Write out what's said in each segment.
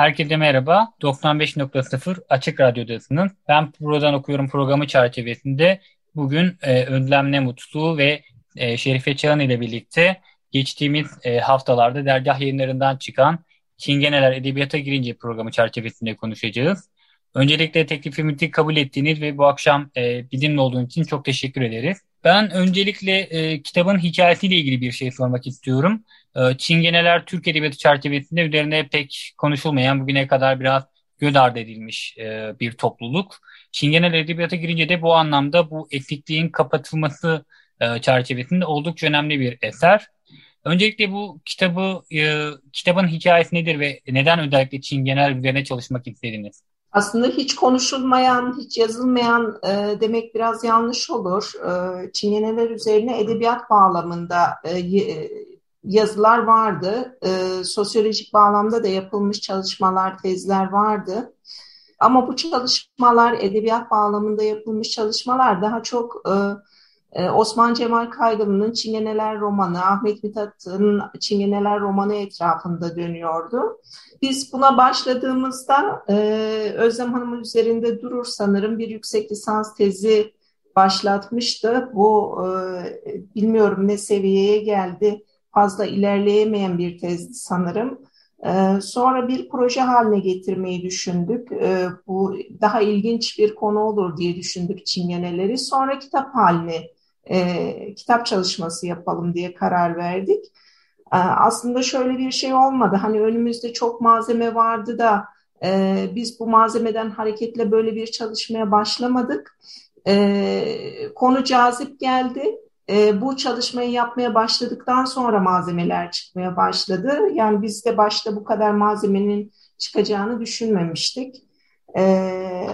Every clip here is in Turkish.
Herkese merhaba. 95.0 Açık Radyo'dasınız. Ben buradan okuyorum programı çerçevesinde bugün e, Özlem Ne Mutlu ve e, Şerife Çağan ile birlikte geçtiğimiz e, haftalarda dergah yayınlarından çıkan Çingeneler Edebiyata Girince programı çerçevesinde konuşacağız. Öncelikle teklifimizi kabul ettiğiniz ve bu akşam e, bizimle olduğunuz için çok teşekkür ederiz. Ben öncelikle e, kitabın hikayesiyle ilgili bir şey sormak istiyorum. E, Çingeneler Türk Edebiyatı çerçevesinde üzerine pek konuşulmayan, bugüne kadar biraz göz ardı edilmiş e, bir topluluk. Çingeneler Edebiyata girince de bu anlamda bu eksikliğin kapatılması e, çerçevesinde oldukça önemli bir eser. Öncelikle bu kitabı e, kitabın hikayesi nedir ve neden özellikle Çingeneler üzerine çalışmak istediniz? Aslında hiç konuşulmayan, hiç yazılmayan e, demek biraz yanlış olur. E, Çingeneler üzerine edebiyat bağlamında e, yazılar vardı. E, sosyolojik bağlamda da yapılmış çalışmalar, tezler vardı. Ama bu çalışmalar, edebiyat bağlamında yapılmış çalışmalar daha çok e, e Osman Cemal Kaygılı'nın Çingeneler romanı, Ahmet Mithat'ın Çingeneler romanı etrafında dönüyordu. Biz buna başladığımızda e, Özlem Hanım'ın üzerinde durur sanırım bir yüksek lisans tezi başlatmıştı. Bu e, bilmiyorum ne seviyeye geldi fazla ilerleyemeyen bir tezdi sanırım. E, sonra bir proje haline getirmeyi düşündük. E, bu daha ilginç bir konu olur diye düşündük çingeneleri. Sonra kitap haline, e, kitap çalışması yapalım diye karar verdik. Ee, aslında şöyle bir şey olmadı. Hani önümüzde çok malzeme vardı da e, biz bu malzemeden hareketle böyle bir çalışmaya başlamadık. Konu cazip geldi. E, bu çalışmayı yapmaya başladıktan sonra malzemeler çıkmaya başladı. Yani biz de başta bu kadar malzemenin çıkacağını düşünmemiştik. E,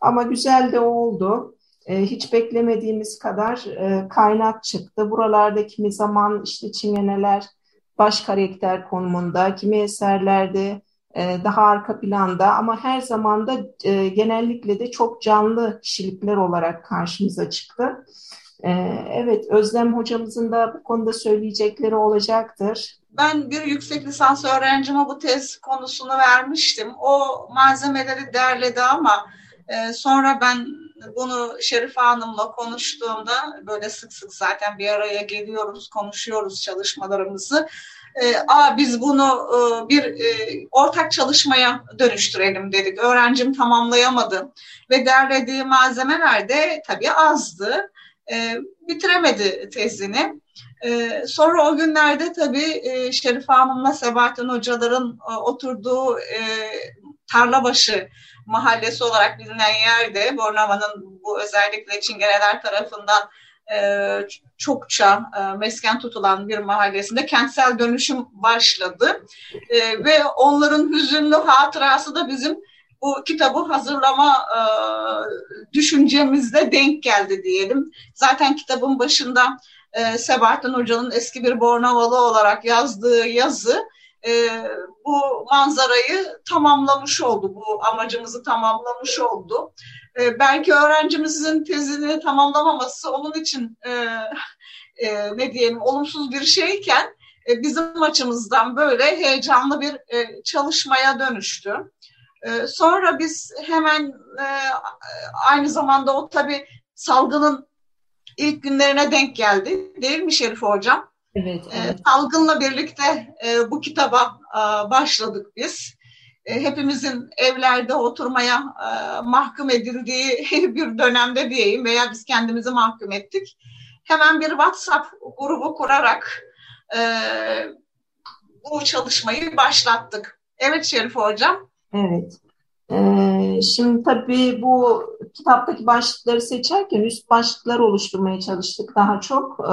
ama güzel de oldu. E, hiç beklemediğimiz kadar e, kaynak çıktı. Buralarda kimi zaman işte çingeneler baş karakter konumunda, kimi eserlerde e, daha arka planda ama her zaman da e, genellikle de çok canlı kişilikler olarak karşımıza çıktı. E, evet, Özlem hocamızın da bu konuda söyleyecekleri olacaktır. Ben bir yüksek lisans öğrencime bu tez konusunu vermiştim. O malzemeleri derledi ama e, sonra ben bunu Şerife Hanım'la konuştuğumda böyle sık sık zaten bir araya geliyoruz, konuşuyoruz çalışmalarımızı. E, Aa, biz bunu e, bir e, ortak çalışmaya dönüştürelim dedik. Öğrencim tamamlayamadı ve derlediği malzemeler de tabii azdı. E, bitiremedi tezini. Ee, sonra o günlerde tabii e, Şerife Hanım'la Sebahattin Hocaların e, oturduğu e, Tarlabaşı mahallesi olarak bilinen yerde Bornova'nın bu özellikle Çingeneler tarafından e, çokça e, mesken tutulan bir mahallesinde kentsel dönüşüm başladı. E, ve onların hüzünlü hatırası da bizim bu kitabı hazırlama e, düşüncemizde denk geldi diyelim. Zaten kitabın başında e, Sebahattin Hoca'nın eski bir Bornavalı olarak yazdığı yazı e, bu manzarayı tamamlamış oldu, bu amacımızı tamamlamış oldu. E, belki öğrencimizin tezini tamamlamaması onun için e, e, ne diyelim olumsuz bir şeyken e, bizim açımızdan böyle heyecanlı bir e, çalışmaya dönüştü. E, sonra biz hemen e, aynı zamanda o tabii salgının ilk günlerine denk geldi değil mi Şerife Hocam? Evet. evet. E, salgınla birlikte e, bu kitaba e, başladık biz. Hepimizin evlerde oturmaya mahkum edildiği bir dönemde diyeyim veya biz kendimizi mahkum ettik. Hemen bir WhatsApp grubu kurarak bu çalışmayı başlattık. Evet Şerif Hocam. Evet. Ee, şimdi tabii bu kitaptaki başlıkları seçerken üst başlıklar oluşturmaya çalıştık daha çok. Ee,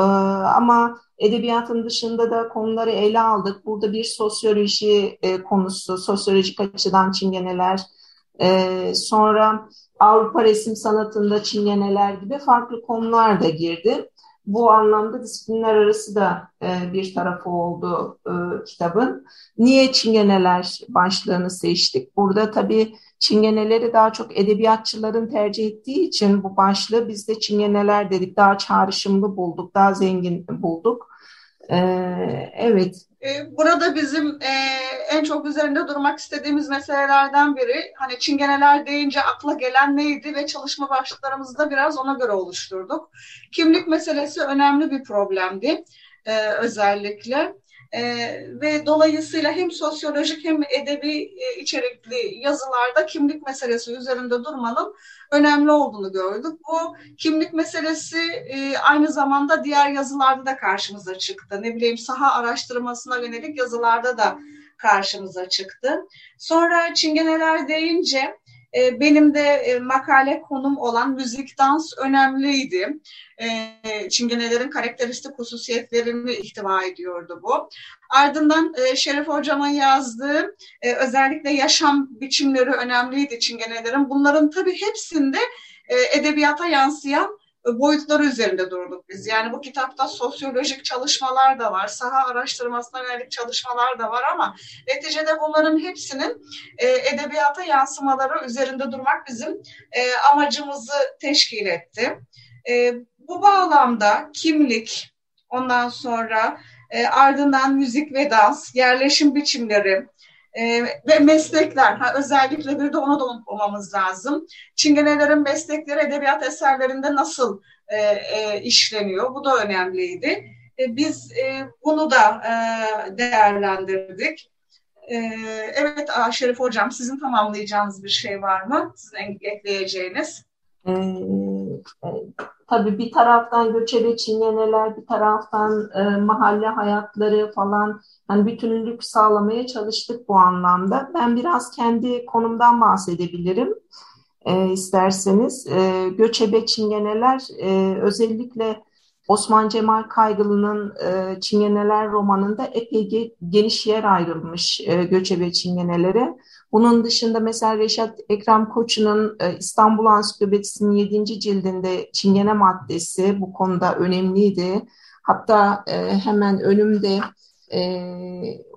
ama edebiyatın dışında da konuları ele aldık. Burada bir sosyoloji e, konusu, sosyolojik açıdan çingeneler, e, sonra Avrupa resim sanatında çingeneler gibi farklı konular da girdi. Bu anlamda disiplinler arası da e, bir tarafı oldu e, kitabın. Niye çingeneler başlığını seçtik? Burada tabii çingeneleri daha çok edebiyatçıların tercih ettiği için bu başlığı biz de çingeneler dedik. Daha çağrışımlı bulduk, daha zengin bulduk. E, evet, burada bizim e, en çok üzerinde durmak istediğimiz meselelerden biri hani çingeneler deyince akla gelen neydi ve çalışma başlıklarımızı da biraz ona göre oluşturduk. Kimlik meselesi önemli bir problemdi e, özellikle. E, ve dolayısıyla hem sosyolojik hem edebi e, içerikli yazılarda kimlik meselesi üzerinde durmanın önemli olduğunu gördük. Bu kimlik meselesi e, aynı zamanda diğer yazılarda da karşımıza çıktı. Ne bileyim saha araştırmasına yönelik yazılarda da karşımıza çıktı. Sonra çingeneler deyince benim de e, makale konum olan müzik dans önemliydi. E, çingenelerin karakteristik hususiyetlerini ihtiva ediyordu bu. Ardından Şerif Hocam'ın yazdığı özellikle yaşam biçimleri önemliydi çingenelerin. Bunların tabii hepsinde edebiyata yansıyan boyutları üzerinde durduk biz. Yani bu kitapta sosyolojik çalışmalar da var, saha araştırmasına yönelik çalışmalar da var ama neticede bunların hepsinin e, edebiyata yansımaları üzerinde durmak bizim e, amacımızı teşkil etti. E, bu bağlamda kimlik, ondan sonra e, ardından müzik ve dans, yerleşim biçimleri, e, ve meslekler, ha, özellikle bir de ona da unutmamamız lazım. Çingenelerin meslekleri edebiyat eserlerinde nasıl e, e, işleniyor? Bu da önemliydi. E, biz e, bunu da e, değerlendirdik. E, evet Şerif Hocam, sizin tamamlayacağınız bir şey var mı? Sizin ekleyeceğiniz? Ee, e, tabii bir taraftan göçebe çingeneler, bir taraftan e, mahalle hayatları falan yani bütünlük sağlamaya çalıştık bu anlamda. Ben biraz kendi konumdan bahsedebilirim e, isterseniz. E, göçebe çingeneler e, özellikle Osman Cemal Kaygılı'nın e, Çingeneler romanında epey geniş yer ayrılmış e, göçebe çingenelere. Bunun dışında mesela Reşat Ekrem Koçu'nun e, İstanbul Ansiklopedisi'nin 7. cildinde Çingene maddesi bu konuda önemliydi. Hatta e, hemen önümde e,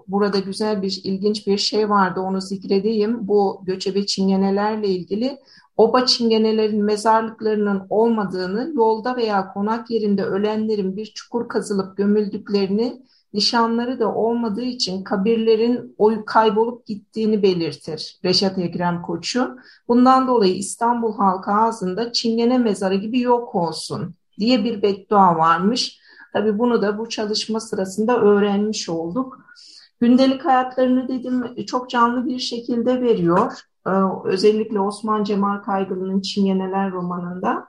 burada güzel bir, ilginç bir şey vardı onu zikredeyim. Bu göçebe çingenelerle ilgili oba çingenelerin mezarlıklarının olmadığını, yolda veya konak yerinde ölenlerin bir çukur kazılıp gömüldüklerini nişanları da olmadığı için kabirlerin oy kaybolup gittiğini belirtir Reşat Ekrem Koçu. Bundan dolayı İstanbul halkı ağzında Çingene mezarı gibi yok olsun diye bir beddua varmış. Tabii bunu da bu çalışma sırasında öğrenmiş olduk. Gündelik hayatlarını dedim çok canlı bir şekilde veriyor. Ee, özellikle Osman Cemal Kaygılı'nın Çingeneler romanında.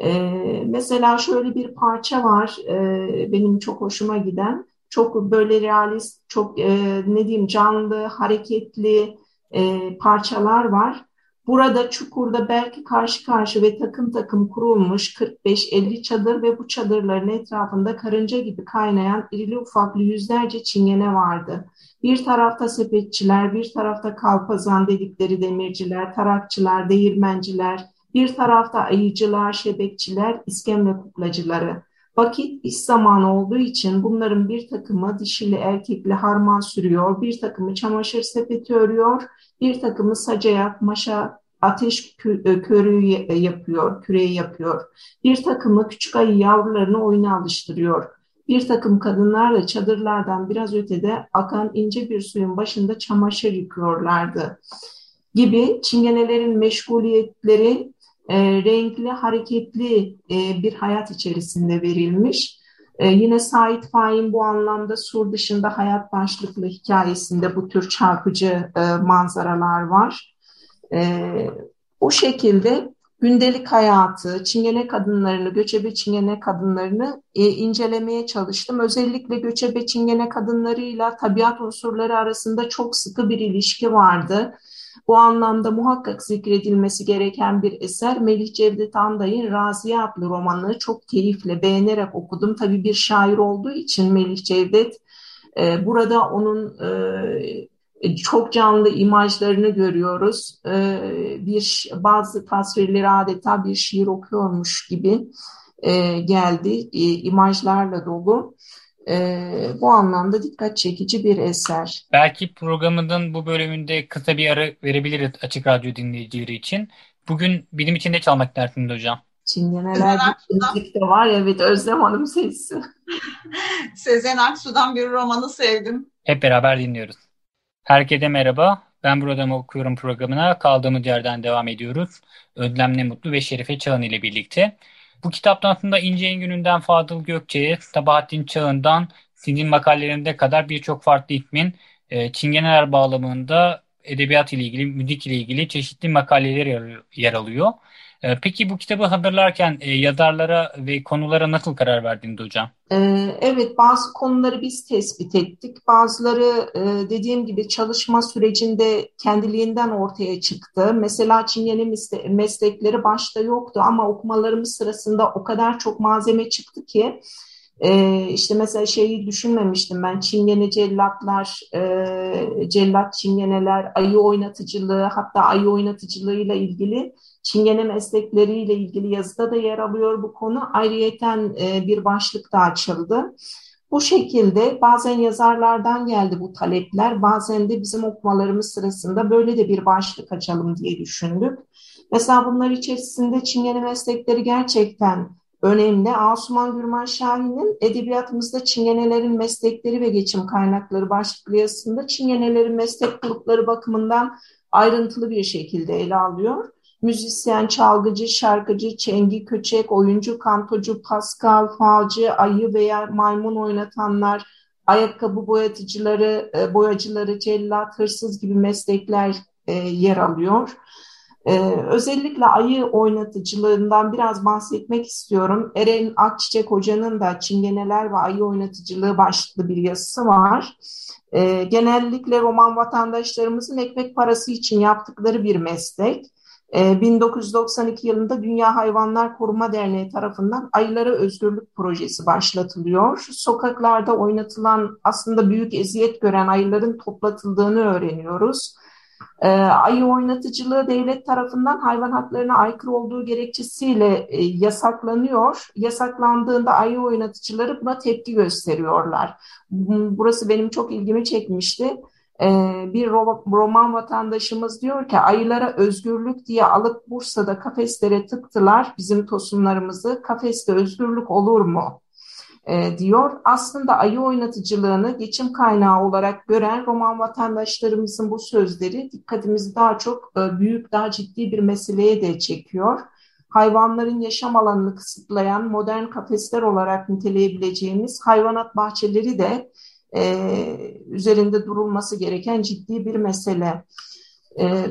Ee, mesela şöyle bir parça var e, benim çok hoşuma giden çok böyle realist, çok e, ne diyeyim canlı, hareketli e, parçalar var. Burada çukurda belki karşı karşı ve takım takım kurulmuş 45-50 çadır ve bu çadırların etrafında karınca gibi kaynayan irili ufaklı yüzlerce çingene vardı. Bir tarafta sepetçiler, bir tarafta kalpazan dedikleri demirciler, tarakçılar, değirmenciler, bir tarafta ayıcılar, şebekçiler, iskemle kuklacıları. Vakit iş zamanı olduğu için bunların bir takımı dişili erkekli harman sürüyor, bir takımı çamaşır sepeti örüyor, bir takımı sacaya, maşa, ateş e, körüğü yapıyor, küreği yapıyor. Bir takımı küçük ayı yavrularını oyuna alıştırıyor. Bir takım kadınlar da çadırlardan biraz ötede akan ince bir suyun başında çamaşır yıkıyorlardı. Gibi çingenelerin meşguliyetleri e, renkli, hareketli e, bir hayat içerisinde verilmiş. E, yine Sait Faik'in bu anlamda sur dışında hayat başlıklı hikayesinde bu tür çarpıcı e, manzaralar var. E, o şekilde gündelik hayatı, Çingene kadınlarını, göçebe Çingene kadınlarını e, incelemeye çalıştım. Özellikle göçebe Çingene kadınlarıyla tabiat unsurları arasında çok sıkı bir ilişki vardı. Bu anlamda muhakkak zikredilmesi gereken bir eser Melih Cevdet Anday'ın Raziye adlı romanını çok keyifle beğenerek okudum. Tabii bir şair olduğu için Melih Cevdet e, burada onun e, çok canlı imajlarını görüyoruz. E, bir bazı tasvirleri adeta bir şiir okuyormuş gibi e, geldi, e, imajlarla dolu. E, bu anlamda dikkat çekici bir eser. Belki programının bu bölümünde kısa bir ara verebiliriz Açık Radyo dinleyicileri için. Bugün bilim içinde çalmak dersinde hocam. Çingeneler bir de var evet Özlem Hanım sesi. Sezen Aksu'dan bir romanı sevdim. Hep beraber dinliyoruz. Herkese merhaba. Ben burada mı okuyorum programına kaldığımız yerden devam ediyoruz. Özlem Ne Mutlu ve Şerife Çağın ile birlikte. Bu kitaptan aslında İnce gününden Fadıl Gökçe'ye, Sabahattin Çağın'dan sizin makalelerinde kadar birçok farklı ismin e, Çingeneler bağlamında edebiyat ile ilgili, müzik ile ilgili çeşitli makaleler yer alıyor. E, peki bu kitabı hazırlarken e, yazarlara ve konulara nasıl karar verdiniz hocam? E, evet bazı konuları biz tespit ettik. Bazıları e, dediğim gibi çalışma sürecinde kendiliğinden ortaya çıktı. Mesela Çingene meslekleri başta yoktu ama okumalarımız sırasında o kadar çok malzeme çıktı ki ee, işte mesela şeyi düşünmemiştim ben çingene cellatlar, e, cellat çingeneler, ayı oynatıcılığı hatta ayı oynatıcılığıyla ilgili çingene meslekleriyle ilgili yazıda da yer alıyor bu konu. Ayrıyeten e, bir başlık da açıldı. Bu şekilde bazen yazarlardan geldi bu talepler, bazen de bizim okumalarımız sırasında böyle de bir başlık açalım diye düşündük. Mesela bunlar içerisinde çingene meslekleri gerçekten önemli. Asuman Gürman Şahin'in edebiyatımızda çingenelerin meslekleri ve geçim kaynakları başlıklı yazısında çingenelerin meslek grupları bakımından ayrıntılı bir şekilde ele alıyor. Müzisyen, çalgıcı, şarkıcı, çengi, köçek, oyuncu, kantocu, paskal, falcı, ayı veya maymun oynatanlar, ayakkabı boyatıcıları, e, boyacıları, cellat, hırsız gibi meslekler e, yer alıyor. Ee, özellikle ayı oynatıcılığından biraz bahsetmek istiyorum. Eren Akçiçek Hoca'nın da Çingeneler ve Ayı Oynatıcılığı başlıklı bir yazısı var. Genellikle roman vatandaşlarımızın ekmek parası için yaptıkları bir meslek. Ee, 1992 yılında Dünya Hayvanlar Koruma Derneği tarafından Ayılara Özgürlük Projesi başlatılıyor. Sokaklarda oynatılan aslında büyük eziyet gören ayıların toplatıldığını öğreniyoruz. E, ayı oynatıcılığı devlet tarafından hayvan haklarına aykırı olduğu gerekçesiyle e, yasaklanıyor. Yasaklandığında ayı oynatıcıları buna tepki gösteriyorlar. Burası benim çok ilgimi çekmişti. E, bir roman vatandaşımız diyor ki ayılara özgürlük diye alıp Bursa'da kafeslere tıktılar bizim tosunlarımızı. Kafeste özgürlük olur mu? e, diyor. Aslında ayı oynatıcılığını geçim kaynağı olarak gören Roman vatandaşlarımızın bu sözleri dikkatimizi daha çok e, büyük, daha ciddi bir meseleye de çekiyor. Hayvanların yaşam alanını kısıtlayan modern kafesler olarak niteleyebileceğimiz hayvanat bahçeleri de e, üzerinde durulması gereken ciddi bir mesele. E,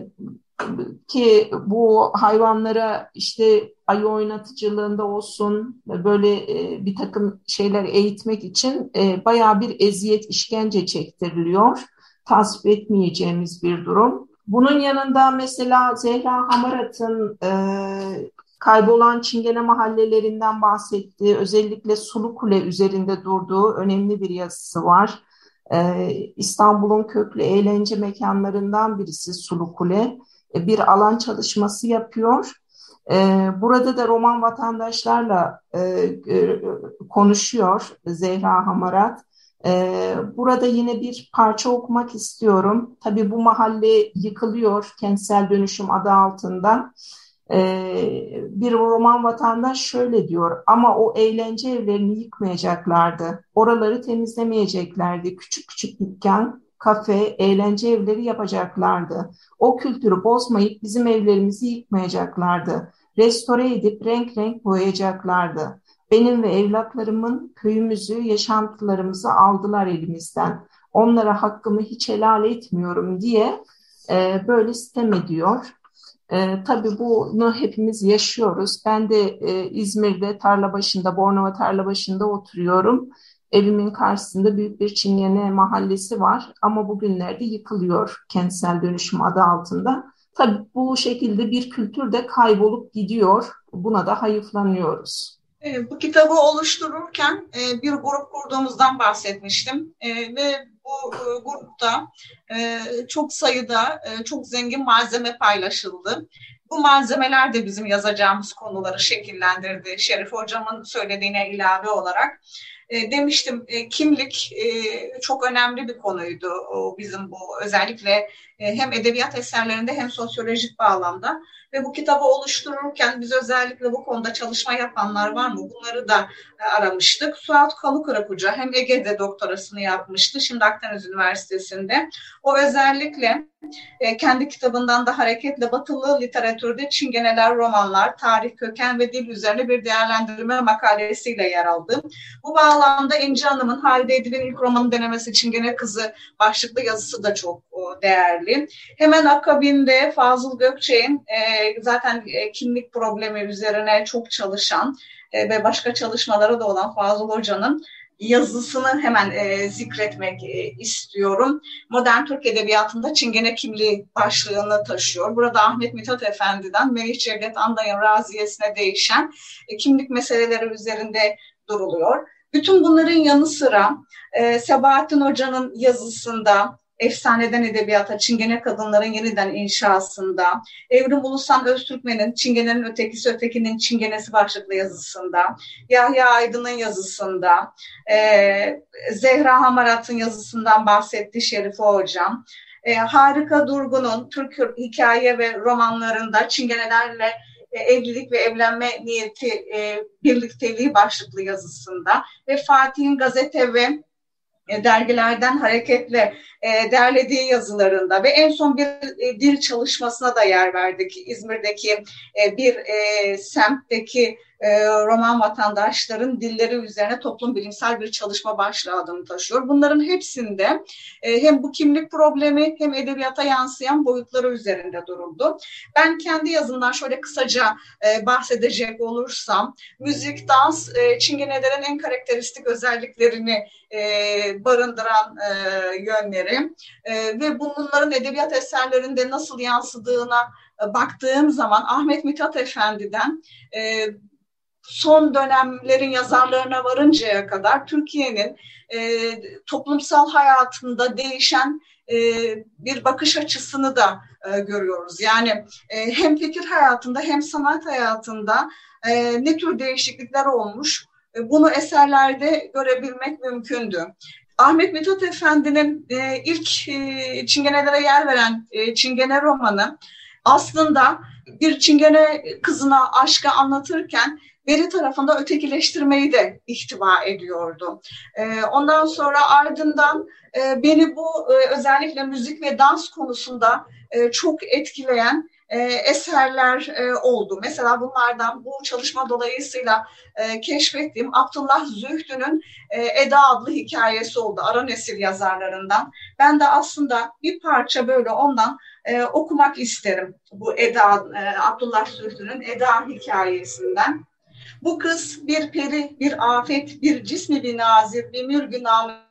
ki bu hayvanlara işte ayı oynatıcılığında olsun böyle bir takım şeyler eğitmek için e, bayağı bir eziyet işkence çektiriliyor. Tasvip etmeyeceğimiz bir durum. Bunun yanında mesela Zehra Hamarat'ın kaybolan Çingene mahallelerinden bahsettiği, özellikle Sulu Kule üzerinde durduğu önemli bir yazısı var. E, İstanbul'un köklü eğlence mekanlarından birisi Sulu Kule e, bir alan çalışması yapıyor. E, burada da Roman vatandaşlarla e, konuşuyor Zehra Hamarat. Burada yine bir parça okumak istiyorum. Tabii bu mahalle yıkılıyor kentsel dönüşüm adı altında. Bir roman vatandaş şöyle diyor ama o eğlence evlerini yıkmayacaklardı. Oraları temizlemeyeceklerdi. Küçük küçük dükkan, kafe, eğlence evleri yapacaklardı. O kültürü bozmayıp bizim evlerimizi yıkmayacaklardı. Restore edip renk renk boyayacaklardı. Benim ve evlatlarımın köyümüzü, yaşantılarımızı aldılar elimizden. Onlara hakkımı hiç helal etmiyorum diye e, böyle sitem ediyor. E, tabii bunu hepimiz yaşıyoruz. Ben de e, İzmir'de tarla başında, Bornova tarla başında oturuyorum Evimin karşısında büyük bir Çingene mahallesi var ama bugünlerde yıkılıyor kentsel dönüşüm adı altında. Tabii bu şekilde bir kültür de kaybolup gidiyor. Buna da hayıflanıyoruz. E, bu kitabı oluştururken e, bir grup kurduğumuzdan bahsetmiştim e, ve bu e, grupta e, çok sayıda e, çok zengin malzeme paylaşıldı. Bu malzemeler de bizim yazacağımız konuları şekillendirdi. Şerif Hocam'ın söylediğine ilave olarak. Demiştim kimlik çok önemli bir konuydu bizim bu özellikle hem edebiyat eserlerinde hem sosyolojik bağlamda ve bu kitabı oluştururken biz özellikle bu konuda çalışma yapanlar var mı bunları da e, aramıştık. Suat Kalıkırak Hoca hem Ege'de doktorasını yapmıştı şimdi Akdeniz Üniversitesi'nde o özellikle e, kendi kitabından da hareketle batılı literatürde çingeneler, romanlar, tarih, köken ve dil üzerine bir değerlendirme makalesiyle yer aldı. Bu bağlamda İnci Hanım'ın Halide Edip'in ilk romanı denemesi Çingene Kızı başlıklı yazısı da çok değerli. Hemen akabinde Fazıl Gökçe'nin e, zaten e, kimlik problemi üzerine çok çalışan ve başka çalışmaları da olan Fazıl Hoca'nın yazısını hemen e, zikretmek e, istiyorum. Modern Türk Edebiyatı'nda Çingene kimliği başlığını taşıyor. Burada Ahmet Mithat Efendi'den Melih Cevdet Anday'ın raziyesine değişen e, kimlik meseleleri üzerinde duruluyor. Bütün bunların yanı sıra e, Sebahattin Hoca'nın yazısında Efsaneden Edebiyata, Çingene Kadınların Yeniden inşasında, Evrim Ulusan Öztürkmen'in Çingene'nin Ötekisi Ötekinin Çingenesi başlıklı yazısında, Yahya Aydın'ın yazısında, e, Zehra Hamarat'ın yazısından bahsetti Şerife Hocam. E, Harika Durgun'un Türk hikaye ve romanlarında Çingenelerle e, evlilik ve evlenme niyeti e, birlikteliği başlıklı yazısında ve Fatih'in gazete ve dergilerden hareketle e, derlediği yazılarında ve en son bir e, dil çalışmasına da yer verdik. İzmir'deki e, bir e, semtteki e, Roman vatandaşların dilleri üzerine toplum bilimsel bir çalışma başlığı adını taşıyor. Bunların hepsinde e, hem bu kimlik problemi hem edebiyata yansıyan boyutları üzerinde duruldu. Ben kendi yazımdan şöyle kısaca e, bahsedecek olursam, müzik, dans, e, Çingenelerin en karakteristik özelliklerini e, barındıran e, yönleri ve bunların edebiyat eserlerinde nasıl yansıdığına baktığım zaman Ahmet Mithat Efendi'den son dönemlerin yazarlarına varıncaya kadar Türkiye'nin e, toplumsal hayatında değişen e, bir bakış açısını da e, görüyoruz. Yani e, hem fikir hayatında hem sanat hayatında e, ne tür değişiklikler olmuş e, bunu eserlerde görebilmek mümkündü. Ahmet Mithat Efendi'nin e, ilk e, Çingenelere yer veren e, Çingene romanı aslında bir Çingene kızına aşkı anlatırken veri tarafında ötekileştirmeyi de ihtiva ediyordu. E, ondan sonra ardından e, beni bu e, özellikle müzik ve dans konusunda e, çok etkileyen eserler oldu. Mesela bunlardan bu çalışma dolayısıyla keşfettiğim Abdullah Zühdü'nün Eda adlı hikayesi oldu. Ara nesil yazarlarından. Ben de aslında bir parça böyle ondan okumak isterim. Bu Eda, Abdullah Zühdü'nün Eda hikayesinden. Bu kız bir peri, bir afet, bir cismi bir nazir, bir mürgü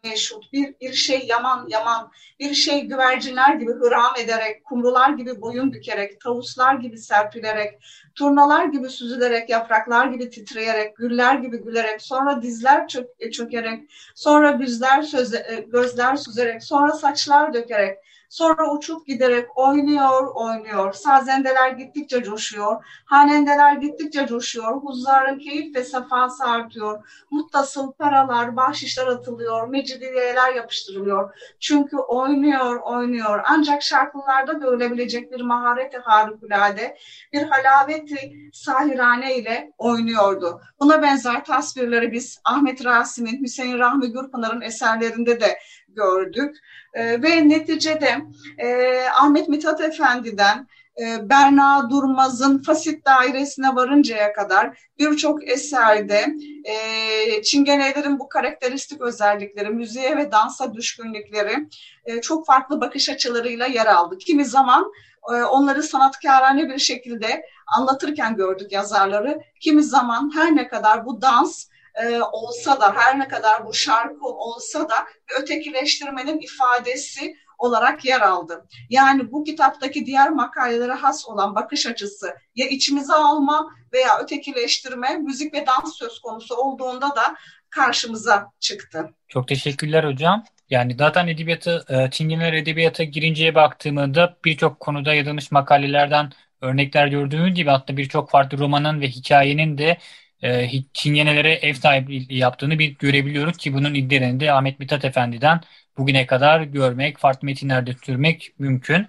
meşhut, bir, bir şey yaman yaman, bir şey güvercinler gibi hıram ederek, kumrular gibi boyun bükerek, tavuslar gibi serpilerek, turnalar gibi süzülerek, yapraklar gibi titreyerek, güller gibi gülerek, sonra dizler çök, çökerek, sonra gözler, söze, gözler süzerek, sonra saçlar dökerek, Sonra uçup giderek oynuyor, oynuyor. Sazendeler gittikçe coşuyor. Hanendeler gittikçe coşuyor. Huzarın keyif ve sefası artıyor. Muttasıl paralar, bahşişler atılıyor. Mecidiyeler yapıştırılıyor. Çünkü oynuyor, oynuyor. Ancak şarkılarda görülebilecek bir mahareti harikulade, bir halaveti sahirane ile oynuyordu. Buna benzer tasvirleri biz Ahmet Rasim'in, Hüseyin Rahmi Gürpınar'ın eserlerinde de gördük. E, ve neticede e, Ahmet Mithat Efendi'den e, Berna Durmaz'ın Fasit Dairesi'ne varıncaya kadar birçok eserde e, Çingenelerin bu karakteristik özellikleri, müziğe ve dansa düşkünlükleri e, çok farklı bakış açılarıyla yer aldı. Kimi zaman e, onları sanatkarane bir şekilde anlatırken gördük yazarları. Kimi zaman her ne kadar bu dans e, olsa da her ne kadar bu şarkı olsa da ötekileştirmenin ifadesi olarak yer aldı. Yani bu kitaptaki diğer makalelere has olan bakış açısı ya içimize alma veya ötekileştirme, müzik ve dans söz konusu olduğunda da karşımıza çıktı. Çok teşekkürler hocam. Yani zaten edebiyatı, e, Çingeneler edebiyata girinceye baktığımda birçok konuda yazılmış makalelerden örnekler gördüğümüz gibi hatta birçok farklı romanın ve hikayenin de e, Çingenelere ev sahipliği yaptığını bir görebiliyoruz ki bunun izlerini de Ahmet Mithat Efendi'den bugüne kadar görmek, farklı metinlerde sürmek mümkün.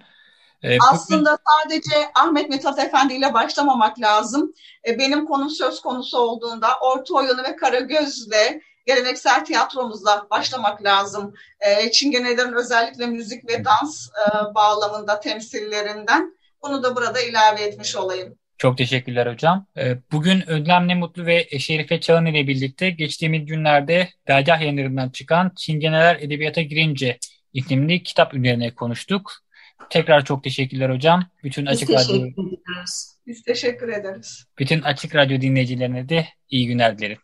Ee, Aslında bugün... sadece Ahmet Mithat Efendi ile başlamamak lazım. Ee, benim konum söz konusu olduğunda Orta Oyunu ve Karagöz'le geleneksel tiyatromuzla başlamak lazım. Ee, Çingenelerin özellikle müzik ve dans e, bağlamında temsillerinden. Bunu da burada ilave etmiş olayım. Çok teşekkürler hocam. Ee, bugün Özlemle Mutlu ve Şerife Çağın ile birlikte geçtiğimiz günlerde Dergah yayınlarından çıkan Çingeneler Edebiyata Girince isimli kitap üzerine konuştuk. Tekrar çok teşekkürler hocam. Bütün Biz Açık Radyo ederiz. Biz teşekkür ederiz. Bütün Açık Radyo dinleyicilerine de iyi günler dilerim.